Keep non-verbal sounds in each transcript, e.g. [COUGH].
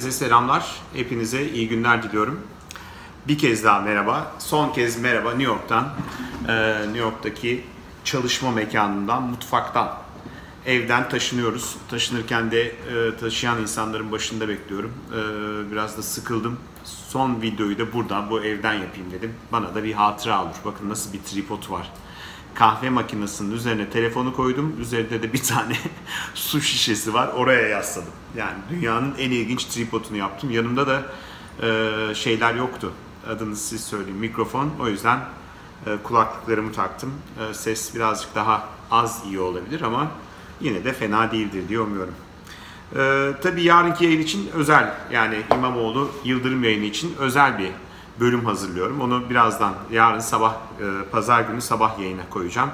Herkese selamlar. Hepinize iyi günler diliyorum. Bir kez daha merhaba. Son kez merhaba New York'tan. Ee, New York'taki çalışma mekanından, mutfaktan. Evden taşınıyoruz. Taşınırken de e, taşıyan insanların başında bekliyorum. Ee, biraz da sıkıldım. Son videoyu da buradan, bu evden yapayım dedim. Bana da bir hatıra olur. Bakın nasıl bir tripod var kahve makinesinin üzerine telefonu koydum. Üzerinde de bir tane [LAUGHS] su şişesi var. Oraya yasladım. Yani dünyanın en ilginç tripodunu yaptım. Yanımda da e, şeyler yoktu. Adını siz söyleyin. Mikrofon. O yüzden e, kulaklıklarımı taktım. E, ses birazcık daha az iyi olabilir ama yine de fena değildir diye umuyorum. E, tabii yarınki yayın için özel yani İmamoğlu Yıldırım yayını için özel bir bölüm hazırlıyorum. Onu birazdan yarın sabah, e, pazar günü sabah yayına koyacağım.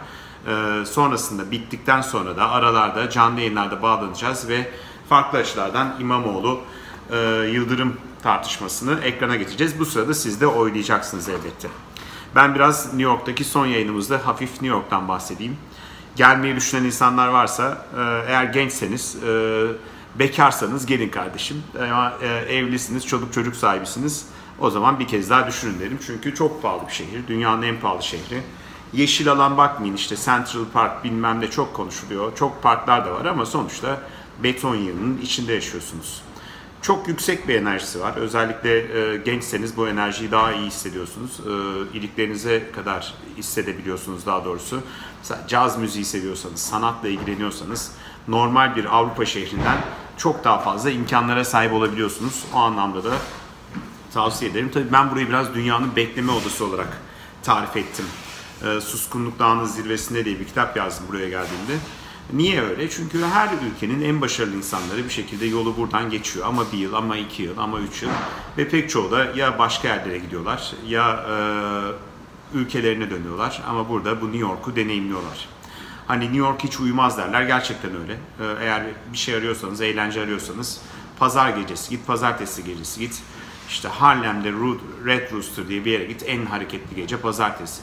E, sonrasında bittikten sonra da aralarda canlı yayınlarda bağlanacağız ve farklı açılardan İmamoğlu e, Yıldırım tartışmasını ekrana getireceğiz. Bu sırada siz de oylayacaksınız elbette. Ben biraz New York'taki son yayınımızda hafif New York'tan bahsedeyim. Gelmeyi düşünen insanlar varsa eğer gençseniz bekarsanız gelin kardeşim. Ama evlisiniz, çoluk çocuk sahibisiniz o zaman bir kez daha düşünün derim. Çünkü çok pahalı bir şehir. Dünyanın en pahalı şehri. Yeşil alan bakmayın işte Central Park bilmem ne çok konuşuluyor. Çok parklar da var ama sonuçta beton yığının içinde yaşıyorsunuz. Çok yüksek bir enerjisi var. Özellikle e, gençseniz bu enerjiyi daha iyi hissediyorsunuz. E, iliklerinize kadar hissedebiliyorsunuz daha doğrusu. Mesela caz müziği seviyorsanız, sanatla ilgileniyorsanız normal bir Avrupa şehrinden çok daha fazla imkanlara sahip olabiliyorsunuz. O anlamda da tavsiye ederim. Tabii ben burayı biraz dünyanın bekleme odası olarak tarif ettim. E, Suskunluk Dağı'nın zirvesinde diye bir kitap yazdım buraya geldiğimde. Niye öyle? Çünkü her ülkenin en başarılı insanları bir şekilde yolu buradan geçiyor. Ama bir yıl, ama iki yıl, ama üç yıl. Ve pek çoğu da ya başka yerlere gidiyorlar ya e, ülkelerine dönüyorlar. Ama burada bu New York'u deneyimliyorlar. Hani New York hiç uyumaz derler. Gerçekten öyle. E, eğer bir şey arıyorsanız, eğlence arıyorsanız pazar gecesi git, pazartesi gecesi git. İşte Harlem'de Red Rooster diye bir yere git. En hareketli gece pazartesi.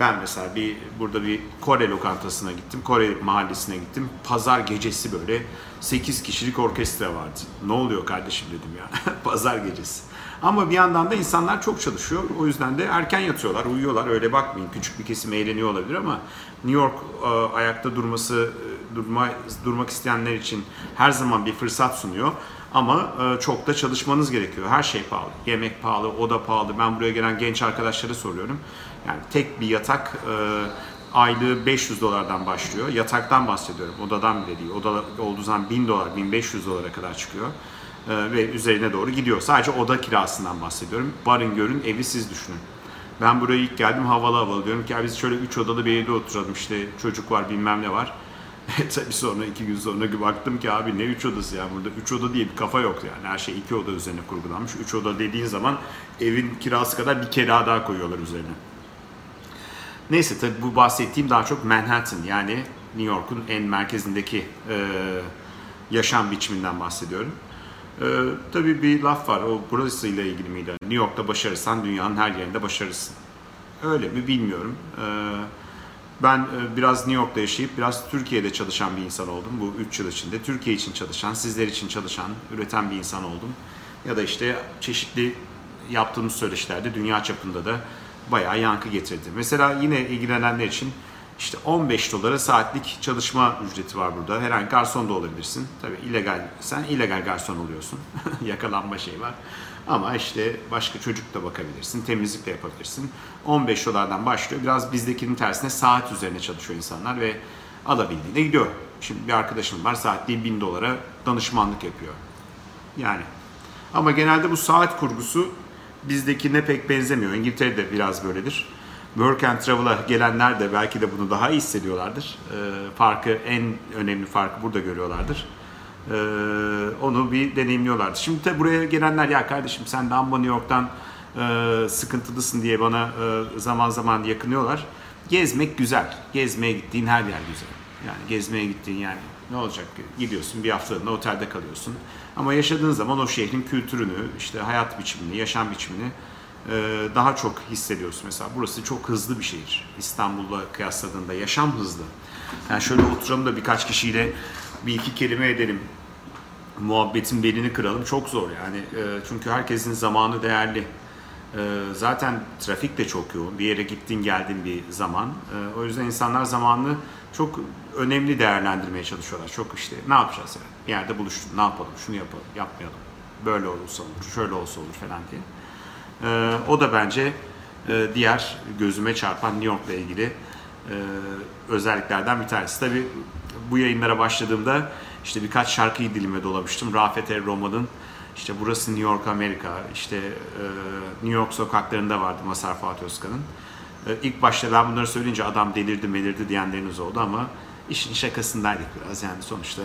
Ben mesela bir burada bir Kore lokantasına gittim. Kore mahallesine gittim. Pazar gecesi böyle 8 kişilik orkestra vardı. Ne oluyor kardeşim dedim ya. [LAUGHS] Pazar gecesi. Ama bir yandan da insanlar çok çalışıyor. O yüzden de erken yatıyorlar, uyuyorlar. Öyle bakmayın. Küçük bir kesim eğleniyor olabilir ama New York e, ayakta durması, e, durma, durmak isteyenler için her zaman bir fırsat sunuyor. Ama e, çok da çalışmanız gerekiyor. Her şey pahalı. Yemek pahalı, oda pahalı. Ben buraya gelen genç arkadaşlara soruyorum. Yani tek bir yatak e, aylığı 500 dolardan başlıyor. Yataktan bahsediyorum. Odadan bile değil. Oda olduğu zaman 1000 dolar, 1500 dolara kadar çıkıyor. E, ve üzerine doğru gidiyor. Sadece oda kirasından bahsediyorum. Varın görün evi siz düşünün. Ben buraya ilk geldim havalı havalı diyorum ki biz şöyle 3 odalı bir evde oturalım işte çocuk var bilmem ne var. [LAUGHS] Tabii sonra iki gün sonra baktım ki abi ne üç odası ya burada üç oda diye bir kafa yok yani her şey iki oda üzerine kurgulanmış. Üç oda dediğin zaman evin kirası kadar bir kira daha koyuyorlar üzerine. Neyse tabii bu bahsettiğim daha çok Manhattan yani New York'un en merkezindeki e, yaşam biçiminden bahsediyorum. E, tabii bir laf var o burasıyla ilgili miydi? New York'ta başarırsan dünyanın her yerinde başarırsın. Öyle mi bilmiyorum. Eee ben e, biraz New York'ta yaşayıp biraz Türkiye'de çalışan bir insan oldum bu 3 yıl içinde. Türkiye için çalışan, sizler için çalışan, üreten bir insan oldum. Ya da işte çeşitli yaptığımız söyleşilerde dünya çapında da bayağı yankı getirdi. Mesela yine ilgilenenler için işte 15 dolara saatlik çalışma ücreti var burada. Herhangi garson da olabilirsin. Tabii illegal, sen illegal garson oluyorsun. [LAUGHS] Yakalanma şey var. Ama işte başka çocuk da bakabilirsin, temizlik de yapabilirsin. 15 dolardan başlıyor. Biraz bizdekinin tersine saat üzerine çalışıyor insanlar ve alabildiğine gidiyor. Şimdi bir arkadaşım var saatliği 1000 dolara danışmanlık yapıyor. Yani ama genelde bu saat kurgusu bizdekine pek benzemiyor. İngiltere'de biraz böyledir. Work and Travel'a gelenler de belki de bunu daha iyi hissediyorlardır. E, farkı, en önemli farkı burada görüyorlardır. E, onu bir deneyimliyorlardı. Şimdi de buraya gelenler ya kardeşim sen de New York'tan e, sıkıntılısın diye bana e, zaman zaman yakınıyorlar. Gezmek güzel. Gezmeye gittiğin her yer güzel. Yani gezmeye gittiğin yani ne olacak? Gidiyorsun bir haftalığına otelde kalıyorsun. Ama yaşadığın zaman o şehrin kültürünü, işte hayat biçimini, yaşam biçimini e, daha çok hissediyorsun. Mesela burası çok hızlı bir şehir. İstanbul'la kıyasladığında yaşam hızlı. Yani şöyle oturalım da birkaç kişiyle bir iki kelime edelim. Muhabbetin belini kıralım çok zor yani. E, çünkü herkesin zamanı değerli. E, zaten trafik de çok yoğun. Bir yere gittin geldin bir zaman. E, o yüzden insanlar zamanını çok önemli değerlendirmeye çalışıyorlar. Çok işte ne yapacağız yani? Bir yerde buluştuk. Ne yapalım? Şunu yapalım. Yapmayalım. Böyle olursa olur. Şöyle olsa olur falan diye. E, o da bence e, diğer gözüme çarpan New York'la ilgili özelliklerden bir tanesi. Tabii bu yayınlara başladığımda işte birkaç şarkıyı dilime dolamıştım. Rafet El Roma'nın işte burası New York Amerika, işte e, New York sokaklarında vardı Masar Fatih Özkan'ın. E, ilk başta ben bunları söyleyince adam delirdi melirdi diyenleriniz oldu ama işin şakasındaydık biraz yani sonuçta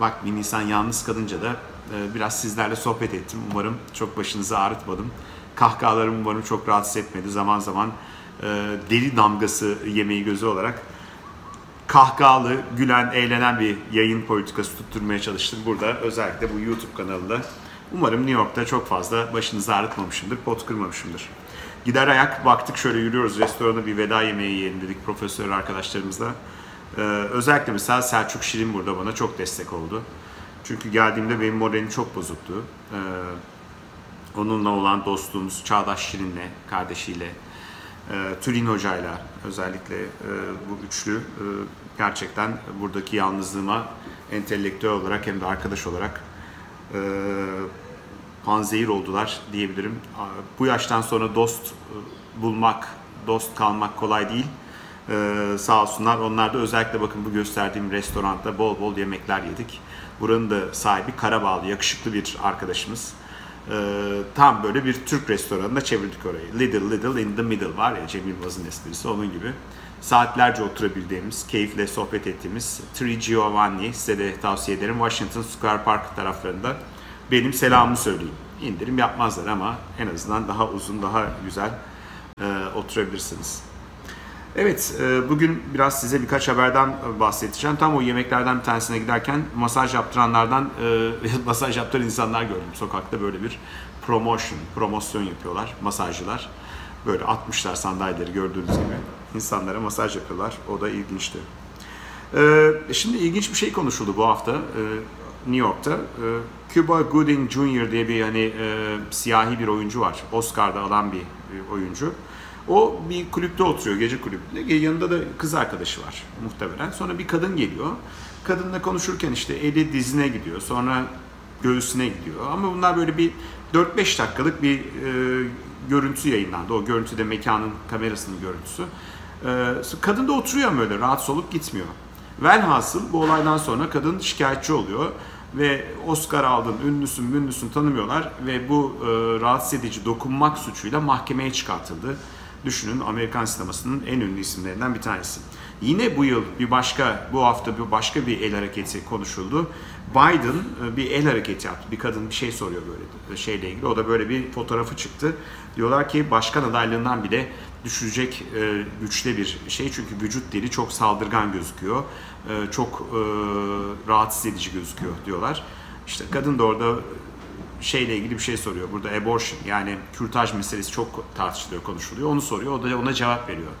bak bir insan yalnız kalınca da e, biraz sizlerle sohbet ettim. Umarım çok başınızı ağrıtmadım. Kahkahalarım umarım çok rahatsız etmedi. Zaman zaman e, deli damgası yemeği gözü olarak kahkahalı, gülen, eğlenen bir yayın politikası tutturmaya çalıştım burada. Özellikle bu YouTube kanalında. Umarım New York'ta çok fazla başınızı ağrıtmamışımdır, pot kırmamışımdır. Gider ayak baktık şöyle yürüyoruz. Restorana bir veda yemeği yiyelim dedik profesör arkadaşlarımızla. Ee, özellikle mesela Selçuk Şirin burada bana çok destek oldu. Çünkü geldiğimde benim moralim çok bozuktu. Ee, onunla olan dostluğumuz Çağdaş Şirin'le, kardeşiyle, e, Tülin Hoca'yla özellikle e, bu üçlü e, gerçekten buradaki yalnızlığıma entelektüel olarak hem de arkadaş olarak e, panzehir oldular diyebilirim. Bu yaştan sonra dost bulmak, dost kalmak kolay değil. Ee, sağ olsunlar. Onlar da özellikle bakın bu gösterdiğim restoranda bol bol yemekler yedik. Buranın da sahibi Karabağlı, yakışıklı bir arkadaşımız. Ee, tam böyle bir Türk restoranına çevirdik orayı. Little Little in the Middle var ya Cem Yılmaz'ın esprisi onun gibi. Saatlerce oturabildiğimiz, keyifle sohbet ettiğimiz Tri Giovanni size de tavsiye ederim. Washington Square Park taraflarında benim selamımı söyleyeyim. İndirim yapmazlar ama en azından daha uzun, daha güzel e, oturabilirsiniz. Evet, e, bugün biraz size birkaç haberden bahsedeceğim. Tam o yemeklerden bir tanesine giderken masaj yaptıranlardan, e, [LAUGHS] masaj yaptıran insanlar gördüm. Sokakta böyle bir promotion, promosyon yapıyorlar masajcılar. Böyle atmışlar sandalyeleri gördüğünüz gibi. insanlara masaj yapıyorlar. O da ilginçti. E, şimdi ilginç bir şey konuşuldu bu hafta New York'ta. Cuba Gooding Jr. diye bir hani siyahi bir oyuncu var. Oscar'da alan bir oyuncu. O bir kulüpte oturuyor, gece kulübünde. Yanında da kız arkadaşı var muhtemelen. Sonra bir kadın geliyor. Kadınla konuşurken işte eli dizine gidiyor. Sonra göğsüne gidiyor. Ama bunlar böyle bir 4-5 dakikalık bir e, görüntü yayınlandı. O görüntüde mekanın kamerasının görüntüsü. E, kadın da oturuyor ama öyle rahatsız olup gitmiyor. Velhasıl bu olaydan sonra kadın şikayetçi oluyor ve Oscar aldın, ünlüsün, münlüsün tanımıyorlar ve bu e, rahatsız edici dokunmak suçuyla mahkemeye çıkartıldı. Düşünün Amerikan sinemasının en ünlü isimlerinden bir tanesi. Yine bu yıl bir başka, bu hafta bir başka bir el hareketi konuşuldu. Biden e, bir el hareketi yaptı. Bir kadın bir şey soruyor böyle şeyle ilgili. O da böyle bir fotoğrafı çıktı. Diyorlar ki başkan adaylığından bile düşürecek e, güçte bir şey. Çünkü vücut dili çok saldırgan gözüküyor. E, çok e, rahatsız edici gözüküyor diyorlar. İşte kadın da orada şeyle ilgili bir şey soruyor. Burada abortion yani kürtaj meselesi çok tartışılıyor, konuşuluyor. Onu soruyor. O da ona cevap veriyor.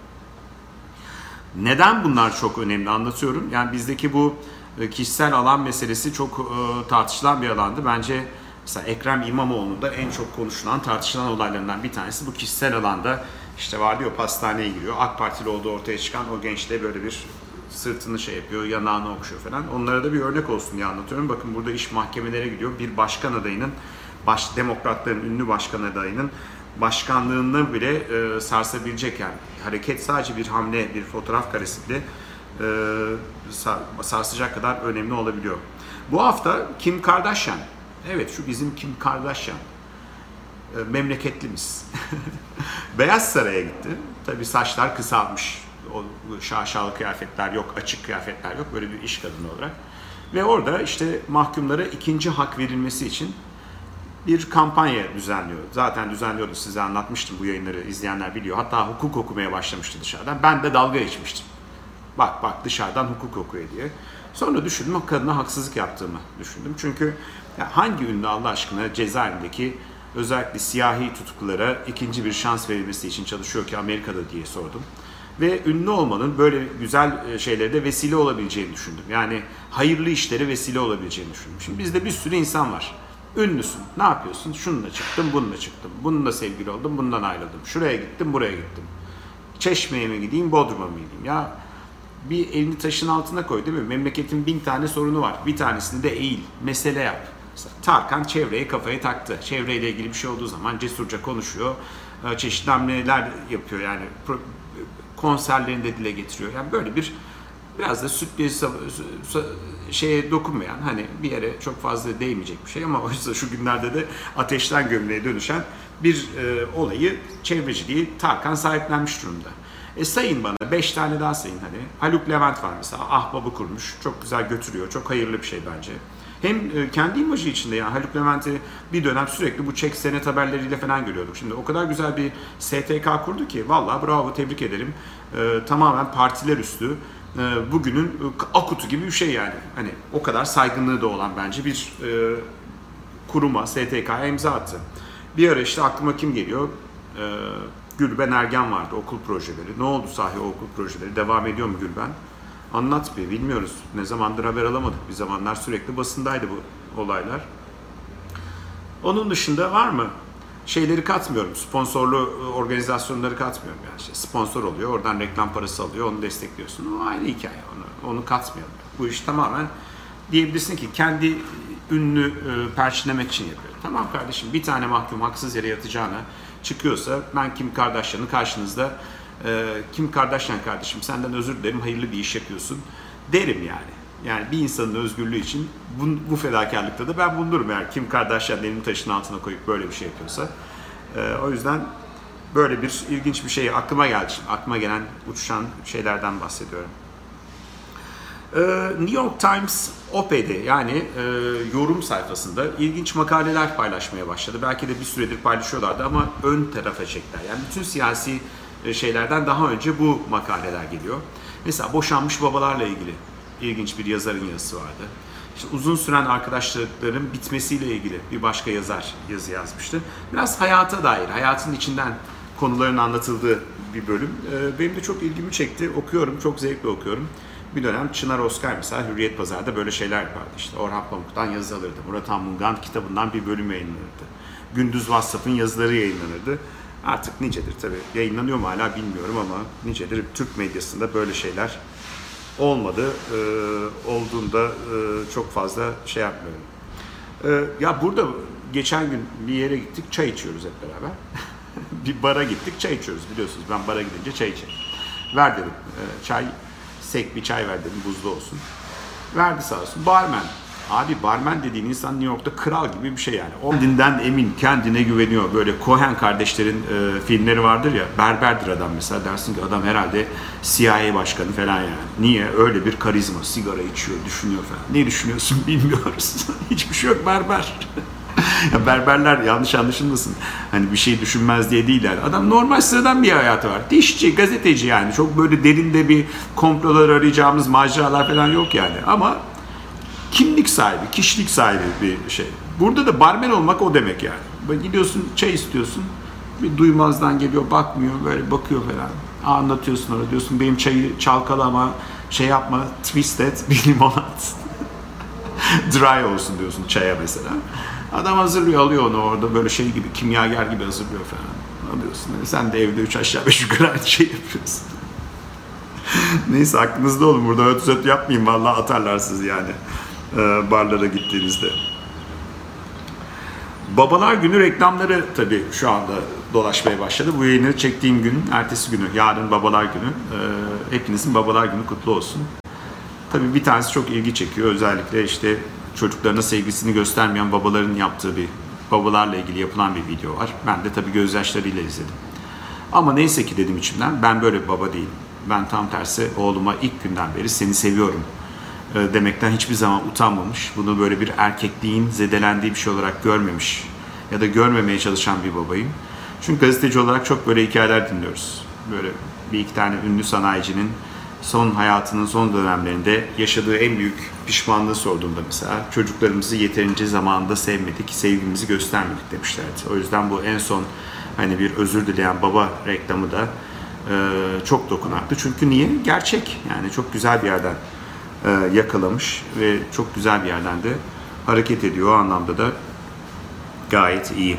Neden bunlar çok önemli anlatıyorum. Yani bizdeki bu e, kişisel alan meselesi çok e, tartışılan bir alandı. Bence mesela Ekrem İmamoğlu'nun da en çok konuşulan, tartışılan olaylarından bir tanesi bu kişisel alanda işte var diyor pastaneye giriyor. AK Partili olduğu ortaya çıkan o gençle böyle bir sırtını şey yapıyor, yanağını okşuyor falan. Onlara da bir örnek olsun diye anlatıyorum. Bakın burada iş mahkemelere gidiyor. Bir başkan adayının, baş, demokratların ünlü başkan adayının başkanlığını bile e, sarsabilecek yani hareket sadece bir hamle, bir fotoğraf karesi bile e, sarsacak kadar önemli olabiliyor. Bu hafta Kim Kardashian, evet şu bizim Kim Kardashian, e, memleketlimiz. [LAUGHS] Beyaz Saray'a gitti. Tabi saçlar kısalmış o şaşalı kıyafetler yok, açık kıyafetler yok. Böyle bir iş kadını olarak. Ve orada işte mahkumlara ikinci hak verilmesi için bir kampanya düzenliyor. Zaten düzenliyordu size anlatmıştım bu yayınları izleyenler biliyor. Hatta hukuk okumaya başlamıştı dışarıdan. Ben de dalga geçmiştim. Bak bak dışarıdan hukuk okuyor diye. Sonra düşündüm o kadına haksızlık yaptığımı düşündüm. Çünkü hangi ünlü Allah aşkına cezaevindeki özellikle siyahi tutuklulara ikinci bir şans verilmesi için çalışıyor ki Amerika'da diye sordum. Ve ünlü olmanın böyle güzel e, şeylere de vesile olabileceğini düşündüm. Yani hayırlı işlere vesile olabileceğini düşündüm. Şimdi bizde bir sürü insan var. Ünlüsün. Ne yapıyorsun? Şununla çıktım, bununla çıktım. Bununla sevgili oldum, bundan ayrıldım. Şuraya gittim, buraya gittim. Çeşme'ye mi gideyim, Bodrum'a mı gideyim? Ya bir elini taşın altına koy değil mi? Memleketin bin tane sorunu var. Bir tanesini de eğil, mesele yap. Mesela Tarkan çevreye kafayı taktı. Çevreyle ilgili bir şey olduğu zaman cesurca konuşuyor. Ee, çeşitli hamleler yapıyor yani konserlerinde dile getiriyor. Yani böyle bir biraz da bir şeye dokunmayan hani bir yere çok fazla değmeyecek bir şey ama [LAUGHS] oysa şu günlerde de ateşten gömleğe dönüşen bir e, olayı çevreciliği Tarkan sahiplenmiş durumda. E sayın bana 5 tane daha sayın hani. Haluk Levent var mesela. Ahbabı kurmuş. Çok güzel götürüyor. Çok hayırlı bir şey bence. Hem e, kendi imajı içinde yani Haluk Levent'i bir dönem sürekli bu çek senet haberleriyle falan görüyorduk. Şimdi o kadar güzel bir STK kurdu ki vallahi bravo tebrik ederim. E, tamamen partiler üstü e, bugünün e, akutu gibi bir şey yani. Hani o kadar saygınlığı da olan bence bir e, kuruma, STK'ya imza attı. Bir ara işte aklıma kim geliyor? E, Gülben Ergen vardı okul projeleri. Ne oldu sahi o okul projeleri? Devam ediyor mu Gülben? Anlat bir, bilmiyoruz. Ne zamandır haber alamadık. Bir zamanlar sürekli basındaydı bu olaylar. Onun dışında var mı? Şeyleri katmıyorum. Sponsorlu e, organizasyonları katmıyorum yani. İşte sponsor oluyor, oradan reklam parası alıyor, onu destekliyorsun. O ayrı hikaye. Onu, onu katmıyorum. Bu iş tamamen diyebilirsin ki kendi ünlü e, perçinlemek için yapıyor. Tamam kardeşim bir tane mahkum haksız yere yatacağına çıkıyorsa ben Kim Kardashian'ı karşınızda Kim Kardashian kardeşim senden özür dilerim hayırlı bir iş yapıyorsun derim yani. Yani bir insanın özgürlüğü için bu, bu fedakarlıkta da ben bulunurum eğer Kim Kardashian elini taşın altına koyup böyle bir şey yapıyorsa. E, o yüzden böyle bir ilginç bir şey aklıma geldi. Şimdi aklıma gelen uçuşan şeylerden bahsediyorum. Ee, New York Times OP'de yani e, yorum sayfasında ilginç makaleler paylaşmaya başladı. Belki de bir süredir paylaşıyorlardı ama ön tarafa çektiler. Yani bütün siyasi şeylerden daha önce bu makaleler geliyor. Mesela boşanmış babalarla ilgili ilginç bir yazarın yazısı vardı. İşte uzun süren arkadaşlıkların bitmesiyle ilgili bir başka yazar yazı yazmıştı. Biraz hayata dair, hayatın içinden konuların anlatıldığı bir bölüm. E, benim de çok ilgimi çekti. Okuyorum, çok zevkle okuyorum. Bir dönem Çınar Oskar mesela Hürriyet Pazar'da böyle şeyler yapardı. İşte Orhan Pamuk'tan yazı alırdı. Murat Anmungan kitabından bir bölüm yayınlanırdı. Gündüz WhatsApp'ın yazıları yayınlanırdı. Artık nicedir tabii. Yayınlanıyor mu hala bilmiyorum ama nicedir Türk medyasında böyle şeyler olmadı. Ee, olduğunda e, çok fazla şey yapmıyorum. Ee, ya burada geçen gün bir yere gittik çay içiyoruz hep beraber. [LAUGHS] bir bara gittik çay içiyoruz biliyorsunuz. Ben bara gidince çay içerim. Ver dedim. Ee, çay Sek bir çay ver dedim buzlu olsun. Verdi sağ olsun. Barmen. Abi barmen dediğin insan New York'ta kral gibi bir şey yani. O kendinden emin, kendine güveniyor. Böyle Cohen kardeşlerin e, filmleri vardır ya. Berberdir adam mesela. Dersin ki adam herhalde CIA başkanı falan yani. Niye? Öyle bir karizma. Sigara içiyor, düşünüyor falan. Ne düşünüyorsun [LAUGHS] bilmiyoruz. [LAUGHS] Hiçbir şey yok berber. [LAUGHS] ya berberler yanlış anlaşılmasın. Hani bir şey düşünmez diye değil yani. Adam normal sıradan bir hayatı var. Dişçi, gazeteci yani. Çok böyle derinde bir komplolar arayacağımız maceralar falan yok yani. Ama kimlik sahibi, kişilik sahibi bir şey. Burada da barmen olmak o demek yani. Gidiyorsun çay istiyorsun. Bir duymazdan geliyor, bakmıyor, böyle bakıyor falan. Anlatıyorsun ona diyorsun benim çayı çalkalama, şey yapma, twist et, bir limonat. [LAUGHS] Dry olsun diyorsun çaya mesela. Adam hazırlıyor, alıyor onu orada böyle şey gibi, kimyager gibi hazırlıyor falan. Alıyorsun. Yani sen de evde üç aşağı beş yukarı aynı şey yapıyorsun. [LAUGHS] Neyse aklınızda olun. Burada öt öt yapmayın. Vallahi atarlar sizi yani. Ee, barlara gittiğinizde. Babalar Günü reklamları tabii şu anda dolaşmaya başladı. Bu yayını çektiğim gün, ertesi günü, yarın Babalar Günü. Ee, hepinizin Babalar Günü kutlu olsun. Tabii bir tanesi çok ilgi çekiyor. Özellikle işte çocuklarına sevgisini göstermeyen babaların yaptığı bir babalarla ilgili yapılan bir video var. Ben de tabii gözyaşlarıyla izledim. Ama neyse ki dedim içimden ben böyle bir baba değilim. Ben tam tersi oğluma ilk günden beri seni seviyorum e, demekten hiçbir zaman utanmamış. Bunu böyle bir erkekliğin zedelendiği bir şey olarak görmemiş ya da görmemeye çalışan bir babayım. Çünkü gazeteci olarak çok böyle hikayeler dinliyoruz. Böyle bir iki tane ünlü sanayicinin son hayatının son dönemlerinde yaşadığı en büyük pişmanlığı sorduğumda mesela çocuklarımızı yeterince zamanında sevmedik, sevgimizi göstermedik demişlerdi. O yüzden bu en son hani bir özür dileyen baba reklamı da çok dokunaklı. Çünkü niye? Gerçek. Yani çok güzel bir yerden e, yakalamış ve çok güzel bir yerden de hareket ediyor. O anlamda da gayet iyi.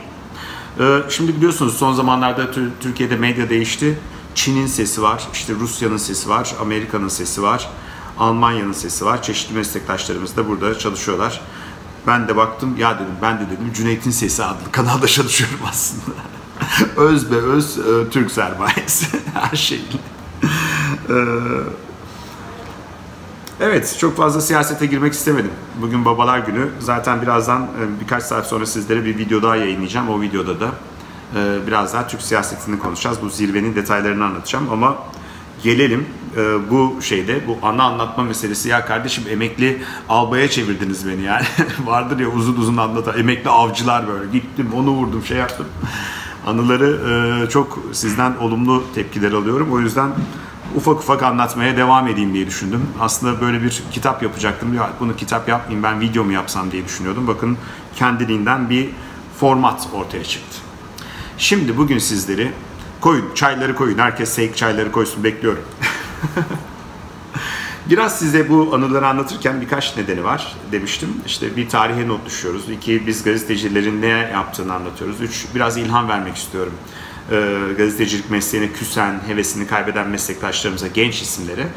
E, şimdi biliyorsunuz son zamanlarda Türkiye'de medya değişti. Çin'in sesi var, işte Rusya'nın sesi var, Amerika'nın sesi var, Almanya'nın sesi var. Çeşitli meslektaşlarımız da burada çalışıyorlar. Ben de baktım, ya dedim ben de dedim Cüneyt'in Sesi adlı [LAUGHS] kanalda çalışıyorum aslında. öz be öz e, Türk sermayesi [LAUGHS] her şeyle. Evet, çok fazla siyasete girmek istemedim. Bugün Babalar Günü. Zaten birazdan e, birkaç saat sonra sizlere bir video daha yayınlayacağım. O videoda da e, biraz daha Türk siyasetini konuşacağız. Bu zirvenin detaylarını anlatacağım ama gelelim e, bu şeyde bu ana anlatma meselesi ya kardeşim emekli albaya çevirdiniz beni yani [LAUGHS] vardır ya uzun uzun anlatan emekli avcılar böyle gittim onu vurdum şey yaptım anıları çok sizden olumlu tepkiler alıyorum o yüzden ufak ufak anlatmaya devam edeyim diye düşündüm. Aslında böyle bir kitap yapacaktım. Ya bunu kitap yapmayayım ben video mu yapsam diye düşünüyordum. Bakın kendiliğinden bir format ortaya çıktı. Şimdi bugün sizleri koyun, çayları koyun. Herkes seyik çayları koysun bekliyorum. [LAUGHS] Biraz size bu anıları anlatırken birkaç nedeni var demiştim. İşte bir tarihe not düşüyoruz. İki biz gazetecilerin ne yaptığını anlatıyoruz. Üç biraz ilham vermek istiyorum. Ee, gazetecilik mesleğine küsen, hevesini kaybeden meslektaşlarımıza, genç isimlere.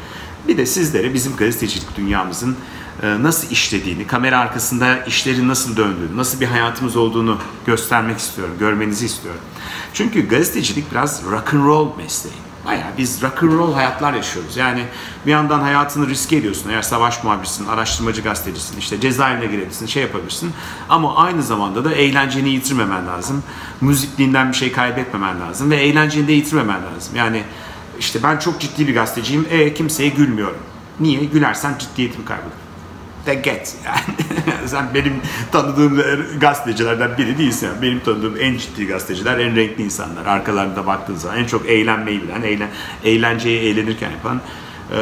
Bir de sizlere bizim gazetecilik dünyamızın e, nasıl işlediğini, kamera arkasında işlerin nasıl döndüğünü, nasıl bir hayatımız olduğunu göstermek istiyorum, görmenizi istiyorum. Çünkü gazetecilik biraz rock and roll mesleği. Baya biz rock and roll hayatlar yaşıyoruz. Yani bir yandan hayatını riske ediyorsun. Eğer savaş muhabirsin, araştırmacı gazetecisin, işte cezaevine girebilirsin, şey yapabilirsin. Ama aynı zamanda da eğlenceni yitirmemen lazım. Müzikliğinden bir şey kaybetmemen lazım ve eğlenceni de yitirmemen lazım. Yani işte ben çok ciddi bir gazeteciyim, e kimseye gülmüyorum. Niye? Gülersen ciddiyetimi kaybederim de get yani. [LAUGHS] Sen benim tanıdığım gazetecilerden biri değilsin. Yani. Benim tanıdığım en ciddi gazeteciler, en renkli insanlar. Arkalarında baktığın zaman en çok eğlenmeyi bilen, eğlen, eğlenceyi eğlenirken yapan, e,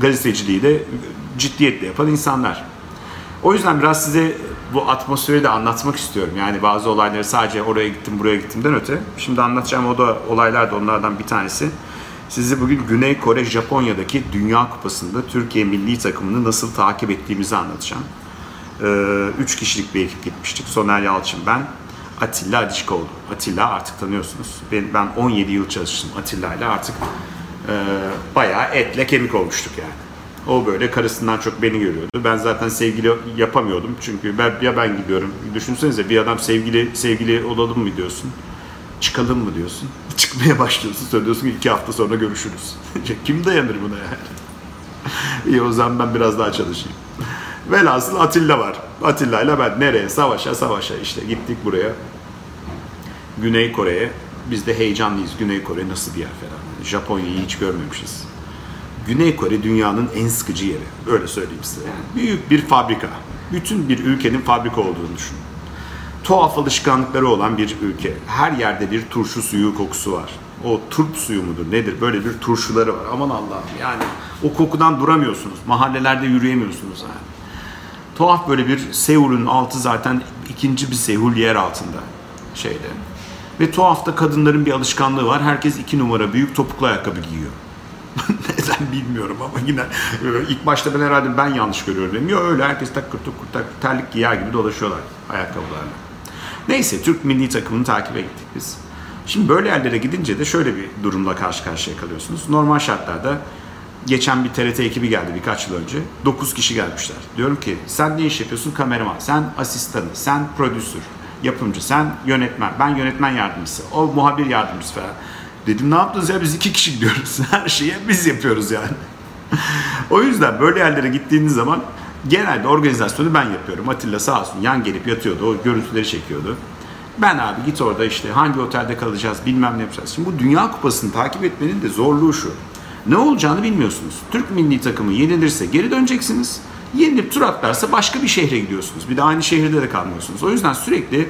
gazeteciliği de ciddiyetle yapan insanlar. O yüzden biraz size bu atmosferi de anlatmak istiyorum. Yani bazı olayları sadece oraya gittim, buraya gittimden öte. Şimdi anlatacağım o da olaylar da onlardan bir tanesi. Sizi bugün Güney Kore Japonya'daki Dünya Kupası'nda Türkiye milli takımını nasıl takip ettiğimizi anlatacağım. Ee, üç kişilik bir ekip gitmiştik. Soner Yalçın ben, Atilla Adişkoğlu. Atilla artık tanıyorsunuz. Ben, ben 17 yıl çalıştım Atilla ile artık e, bayağı etle kemik olmuştuk yani. O böyle karısından çok beni görüyordu. Ben zaten sevgili yapamıyordum çünkü ben ya ben gidiyorum. Düşünsenize bir adam sevgili sevgili olalım mı diyorsun çıkalım mı diyorsun. [LAUGHS] Çıkmaya başlıyorsun. Söylüyorsun ki iki hafta sonra görüşürüz. [LAUGHS] Kim dayanır buna yani? [LAUGHS] İyi o zaman ben biraz daha çalışayım. Velhasıl Atilla var. Atilla ile ben nereye? Savaşa savaşa işte gittik buraya. Güney Kore'ye. Biz de heyecanlıyız. Güney Kore nasıl bir yer falan. Japonya'yı hiç görmemişiz. Güney Kore dünyanın en sıkıcı yeri. Öyle söyleyeyim size. Büyük bir fabrika. Bütün bir ülkenin fabrika olduğunu düşünün tuhaf alışkanlıkları olan bir ülke. Her yerde bir turşu suyu kokusu var. O turp suyu mudur nedir? Böyle bir turşuları var. Aman Allah'ım yani o kokudan duramıyorsunuz. Mahallelerde yürüyemiyorsunuz yani. Tuhaf böyle bir Seul'ün altı zaten ikinci bir Seul yer altında şeyde. Ve tuhafta kadınların bir alışkanlığı var. Herkes iki numara büyük topuklu ayakkabı giyiyor. [LAUGHS] Neden bilmiyorum ama yine e, ilk başta ben herhalde ben yanlış görüyorum. Yok öyle herkes takır tukur tak, terlik giyer gibi dolaşıyorlar ayakkabılarla. Neyse Türk milli takımını takibe gittik biz. Şimdi böyle yerlere gidince de şöyle bir durumla karşı karşıya kalıyorsunuz. Normal şartlarda geçen bir TRT ekibi geldi birkaç yıl önce. 9 kişi gelmişler. Diyorum ki sen ne iş yapıyorsun? Kameraman. Sen asistanı. Sen prodüsör. Yapımcı. Sen yönetmen. Ben yönetmen yardımcısı. O muhabir yardımcısı falan. Dedim ne yaptınız ya biz iki kişi gidiyoruz. [LAUGHS] Her şeyi biz yapıyoruz yani. [LAUGHS] o yüzden böyle yerlere gittiğiniz zaman genelde organizasyonu ben yapıyorum. Atilla sağ olsun yan gelip yatıyordu. O görüntüleri çekiyordu. Ben abi git orada işte hangi otelde kalacağız bilmem ne yapacağız. Şimdi bu Dünya Kupası'nı takip etmenin de zorluğu şu. Ne olacağını bilmiyorsunuz. Türk milli takımı yenilirse geri döneceksiniz. Yenilip tur atlarsa başka bir şehre gidiyorsunuz. Bir de aynı şehirde de kalmıyorsunuz. O yüzden sürekli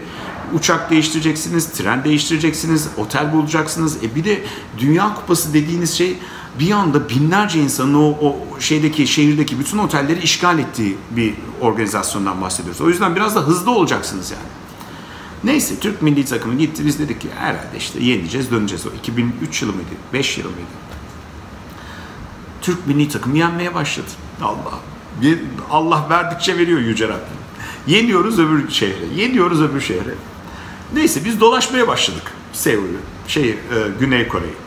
uçak değiştireceksiniz, tren değiştireceksiniz, otel bulacaksınız. E bir de Dünya Kupası dediğiniz şey bir anda binlerce insanın o, o şeydeki şehirdeki bütün otelleri işgal ettiği bir organizasyondan bahsediyoruz. O yüzden biraz da hızlı olacaksınız yani. Neyse Türk milli takımı gitti. Biz dedik ki herhalde işte yeneceğiz döneceğiz. O 2003 yılı mıydı? 5 yılı mıydı? Türk milli takımı yenmeye başladı. Allah. Allah verdikçe veriyor Yüce Rabbim. Yeniyoruz öbür şehre. Yeniyoruz öbür şehre. Neyse biz dolaşmaya başladık. Seul'ü, şey, e, Güney Kore'yi.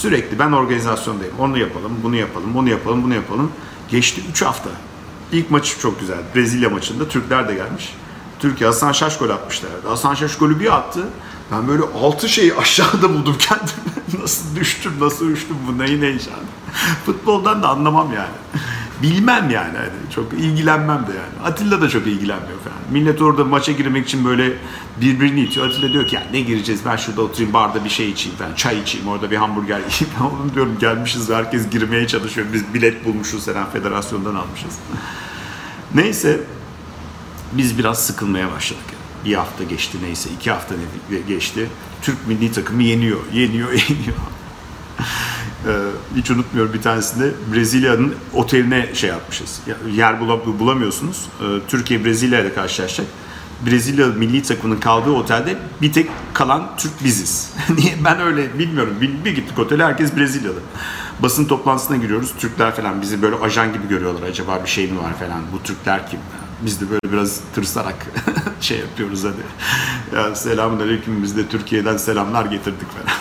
Sürekli ben organizasyondayım. Onu yapalım, bunu yapalım, bunu yapalım, bunu yapalım. Geçti 3 hafta. İlk maçı çok güzel. Brezilya maçında Türkler de gelmiş. Türkiye Hasan Şaş gol atmışlardı. Hasan Şaş golü bir attı. Ben böyle altı şeyi [LAUGHS] aşağıda buldum kendimi. nasıl düştüm, nasıl uçtum bu neyin heyecanı. Futboldan da anlamam yani. Bilmem yani. Hani çok ilgilenmem de yani. Atilla da çok ilgilenmiyor falan. Millet orada maça girmek için böyle birbirini itiyor. Atilla diyor ki ya ne gireceğiz ben şurada oturayım barda bir şey içeyim falan. Çay içeyim orada bir hamburger [LAUGHS] yiyeyim. Oğlum diyorum gelmişiz herkes girmeye çalışıyor. Biz bilet bulmuşuz falan federasyondan almışız. Neyse biz biraz sıkılmaya başladık. Bir hafta geçti neyse, iki hafta geçti. Türk milli takımı yeniyor, yeniyor, [LAUGHS] yeniyor. Ee, hiç unutmuyorum bir tanesinde Brezilya'nın oteline şey yapmışız. Yer bulamıyorsunuz. Ee, Türkiye Brezilya ile karşılaşacak. Brezilya milli takımının kaldığı otelde bir tek kalan Türk biziz. [LAUGHS] Niye? Ben öyle bilmiyorum. Bir, bir gittik otele herkes Brezilyalı. Basın toplantısına giriyoruz. Türkler falan bizi böyle ajan gibi görüyorlar. Acaba bir şey mi var falan. Bu Türkler kim? Biz de böyle biraz tırsarak [LAUGHS] şey yapıyoruz hadi. Ya selamun aleyküm biz de Türkiye'den selamlar getirdik falan.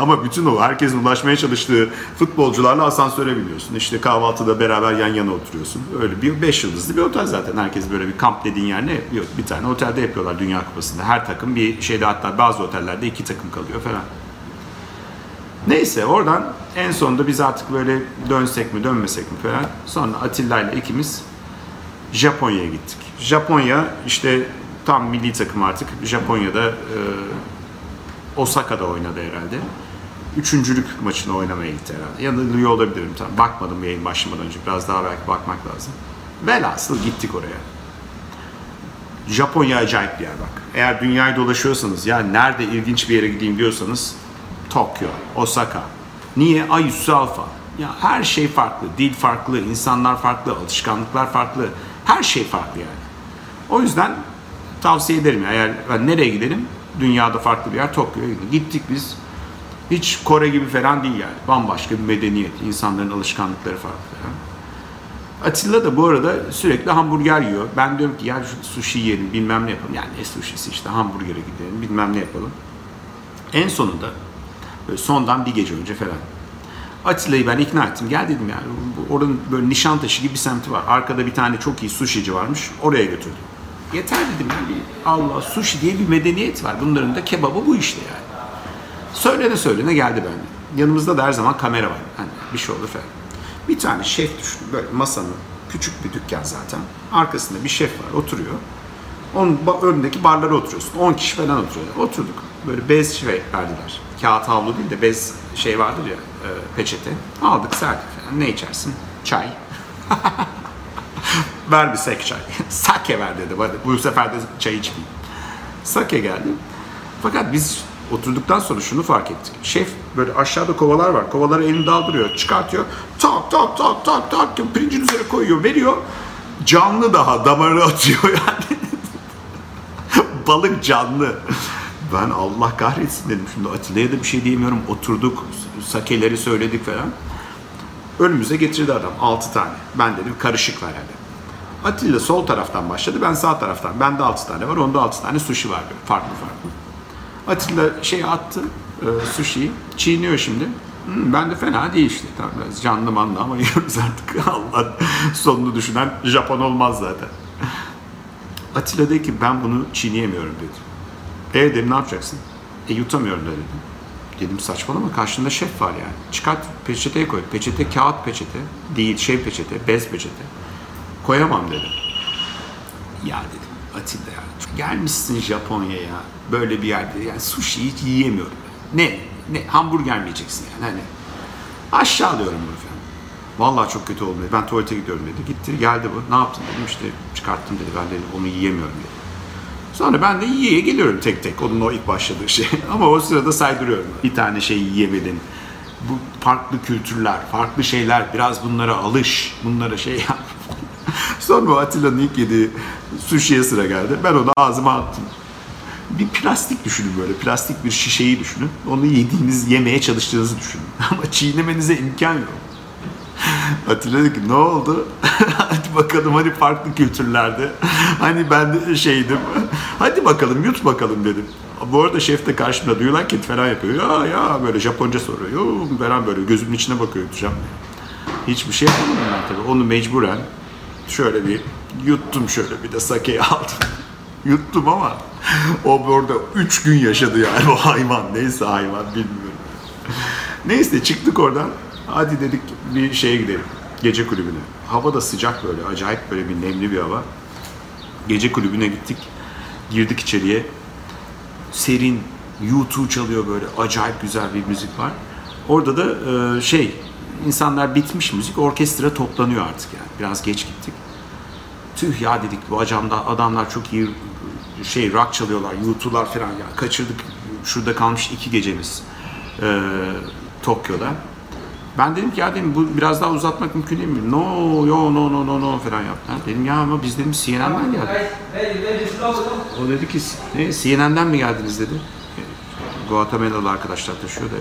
Ama bütün o herkesin ulaşmaya çalıştığı futbolcularla asansöre biniyorsun. İşte kahvaltıda beraber yan yana oturuyorsun. Öyle bir beş yıldızlı bir otel zaten. Herkes böyle bir kamp dediğin yer ne? Yok bir tane otelde yapıyorlar Dünya Kupası'nda. Her takım bir şeyde hatta bazı otellerde iki takım kalıyor falan. Neyse oradan en sonunda biz artık böyle dönsek mi dönmesek mi falan. Sonra Atilla ile ikimiz Japonya'ya gittik. Japonya işte tam milli takım artık. Japonya'da e, Osaka'da oynadı herhalde. Üçüncülük maçını oynamaya gitti herhalde. Yanılıyor olabilirim tam. Bakmadım yayın başlamadan önce. Biraz daha belki bakmak lazım. Velhasıl gittik oraya. Japonya acayip bir yer bak. Eğer dünyayı dolaşıyorsanız ya nerede ilginç bir yere gideyim diyorsanız Tokyo, Osaka. Niye? Ayüssü Alfa. Ya her şey farklı. Dil farklı, insanlar farklı, alışkanlıklar farklı. Her şey farklı yani. O yüzden tavsiye ederim. Eğer ben nereye gidelim? Dünyada farklı bir yer Tokyo'ya gidelim. Gittik biz. Hiç Kore gibi falan değil yani. Bambaşka bir medeniyet. İnsanların alışkanlıkları farklı falan. Atilla da bu arada sürekli hamburger yiyor. Ben diyorum ki ya sushi yiyelim bilmem ne yapalım. Yani ne sushisi işte hamburgere gidelim bilmem ne yapalım. En sonunda böyle sondan bir gece önce falan Atilla'yı ben ikna ettim. Gel dedim yani. Oranın böyle Nişantaşı gibi bir semti var. Arkada bir tane çok iyi sushici varmış. Oraya götürdüm. Yeter dedim yani. Allah sushi diye bir medeniyet var. Bunların da kebabı bu işte yani. Söylene söylene geldi bende. Yanımızda da her zaman kamera var. Hani bir şey olur falan. Bir tane şef düşün. Böyle masanın küçük bir dükkan zaten. Arkasında bir şef var oturuyor. Onun önündeki barlara oturuyorsun. 10 kişi falan oturuyor. Oturduk. Böyle bez şey verdiler. Kağıt havlu değil de bez şey vardır ya e, peçete. Aldık serdik falan. Ne içersin? Çay. [LAUGHS] ver bir sek çay. [LAUGHS] Sake ver dedi. Bu sefer de çay içmeyeyim. Sake geldi. Fakat biz oturduktan sonra şunu fark ettik. Şef böyle aşağıda kovalar var. Kovaları elini daldırıyor. Çıkartıyor. Tak tak tak tak tak pirincin üzerine koyuyor. Veriyor. Canlı daha damarına atıyor [LAUGHS] yani. Balık canlı. Ben Allah kahretsin dedim. Şimdi Atilla'ya da bir şey diyemiyorum. Oturduk, sakeleri söyledik falan. Önümüze getirdi adam 6 tane. Ben dedim karışık var herhalde. Atilla sol taraftan başladı, ben sağ taraftan. Bende 6 tane var, onda 6 tane sushi var. Farklı farklı. Atilla şey attı, e, sushi'yi. Çiğniyor şimdi. Hmm, ben de fena değil işte. Tamam, biraz canlı manlı ama [LAUGHS] yiyoruz artık. Allah sonunu düşünen Japon olmaz zaten. Atilla dedi ki ben bunu çiğneyemiyorum dedi. E dedim ne yapacaksın? E yutamıyorum da dedim. Saçmalama karşında şef var yani. Çıkart peçeteye koy. Peçete kağıt peçete. Değil şey peçete, bez peçete. Koyamam dedim. Ya dedim Atilla. Gelmişsin Japonya'ya böyle bir yerde yani sushi hiç yiyemiyorum. Ne? Ne? Hamburger mi yiyeceksin yani hani? Aşağılıyorum bunu falan. Vallahi çok kötü oldu. Ben tuvalete gidiyorum dedi. Gitti geldi bu. Ne yaptın dedim işte çıkarttım dedi. Ben dedim onu yiyemiyorum dedi. Sonra ben de yiye geliyorum tek tek. Onun o ilk başladığı şey. [LAUGHS] Ama o sırada saydırıyorum. Bir tane şey yiyemedin. Bu farklı kültürler, farklı şeyler. Biraz bunlara alış. Bunlara şey yap. [LAUGHS] [LAUGHS] Sonra Atilla'nın ilk yediği sushi'ye sıra geldi. Ben onu ağzıma attım. Bir plastik düşünün böyle. Plastik bir şişeyi düşünün. Onu yediğiniz, yemeye çalıştığınızı düşünün. [LAUGHS] Ama çiğnemenize imkan yok. Atilla dedi ki ne oldu? [LAUGHS] Hadi bakalım hani farklı kültürlerde. Hani ben şeydim. Hadi bakalım yut bakalım dedim. Bu arada şef de karşımda duyuyorlar ki falan yapıyor. Ya ya böyle Japonca soruyor. Yo falan böyle gözümün içine bakıyor yutacağım. Hiçbir şey yapamadım ben tabii. Onu mecburen şöyle bir yuttum şöyle bir de sakeyi aldım. [LAUGHS] yuttum ama o orada 3 gün yaşadı yani o hayvan. Neyse hayvan bilmiyorum. Neyse çıktık oradan. Hadi dedik bir şeye gidelim. Gece kulübüne. Hava da sıcak böyle. Acayip böyle bir nemli bir hava. Gece kulübüne gittik. Girdik içeriye. Serin. YouTube çalıyor böyle. Acayip güzel bir müzik var. Orada da e, şey insanlar bitmiş müzik. Orkestra toplanıyor artık yani. Biraz geç gittik. Tüh ya dedik bu adamlar, adamlar çok iyi şey rock çalıyorlar. YouTube'lar falan ya. Kaçırdık. Şurada kalmış iki gecemiz. E, Tokyo'da. Ben dedim ki ya dedim bu biraz daha uzatmak mümkün değil mi? No, yo, no, no, no, no falan yaptılar. Dedim ya ama biz dedim CNN'den geldik. O dedi ki ne, CNN'den mi geldiniz dedi. Guatemala'lı arkadaşlar taşıyor da.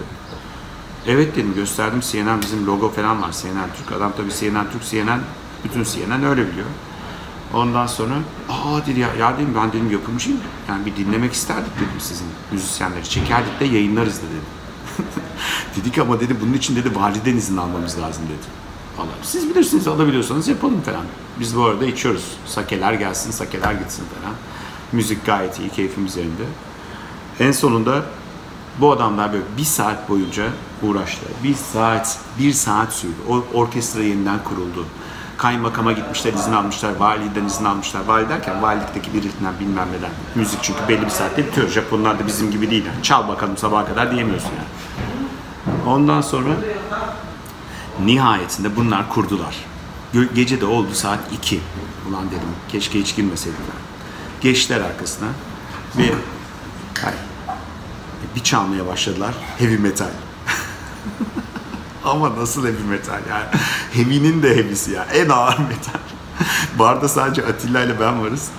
Evet dedim gösterdim CNN bizim logo falan var CNN Türk. Adam tabii CNN Türk, CNN bütün CNN öyle biliyor. Ondan sonra aa dedi ya, ya dedim ben dedim yapımcıyım. Yani bir dinlemek isterdik dedim sizin müzisyenleri. Çekerdik de yayınlarız da dedim. [LAUGHS] Dedik ama dedi bunun için dedi validen izin almamız lazım dedi. Allah siz bilirsiniz alabiliyorsanız yapalım falan. Biz bu arada içiyoruz. Sakeler gelsin, sakeler gitsin falan. Müzik gayet iyi, keyfimiz yerinde. En sonunda bu adamlar böyle bir saat boyunca uğraştılar. Bir saat, bir saat sürdü. O orkestra yeniden kuruldu. Kaymakama gitmişler, izin almışlar, validen izin almışlar. Vali derken valilikteki birinden bilmem neden. Müzik çünkü belli bir saatte bitiyor. Japonlar da bizim gibi değil. Yani. Çal bakalım sabaha kadar diyemiyorsun yani. Ondan sonra nihayetinde bunlar kurdular. Gece de oldu saat 2. Ulan dedim keşke hiç girmeseydim. Geçtiler arkasına ve hayır, bir çalmaya başladılar heavy metal. Ama nasıl heavy metal yani? Heavy'nin de heavy'si ya. En ağır metal. Barda sadece Atilla ile ben varız.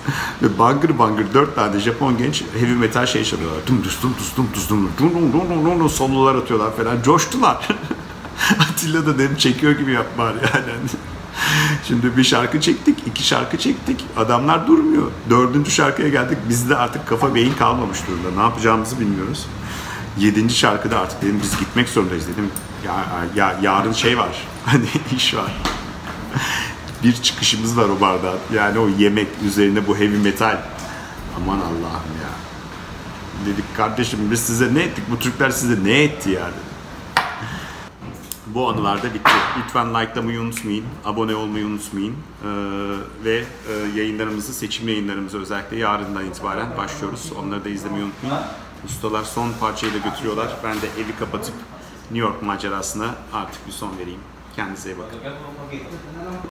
Ve bangır bangır dört tane Japon genç heavy metal şey çalıyorlar. Dum dus dum dus dum dus dum dum dum dum dum dum sololar atıyorlar falan. Coştular. Atilla da dem çekiyor gibi yap yani. Şimdi bir şarkı çektik, iki şarkı çektik. Adamlar durmuyor. Dördüncü şarkıya geldik. Bizde artık kafa beyin kalmamış durumda. Ne yapacağımızı bilmiyoruz. Yedinci şarkıda artık dedim biz gitmek zorundayız dedim. Ya, ya yarın şey var. [LAUGHS] Hani iş var. [LAUGHS] bir çıkışımız var o barda. Yani o yemek üzerine bu heavy metal. Aman Allah'ım ya. Dedik kardeşim biz size ne ettik? Bu Türkler size ne etti yani? Bu anılarda bitti. Lütfen likelamayı unutmayın. Abone olmayı unutmayın. Ee, ve e, yayınlarımızı, seçim yayınlarımızı özellikle yarından itibaren başlıyoruz. Onları da izlemeyi unutmayın. Ustalar son parçayı da götürüyorlar. Ben de evi kapatıp New York macerasına artık bir son vereyim. Kendinize iyi bakın.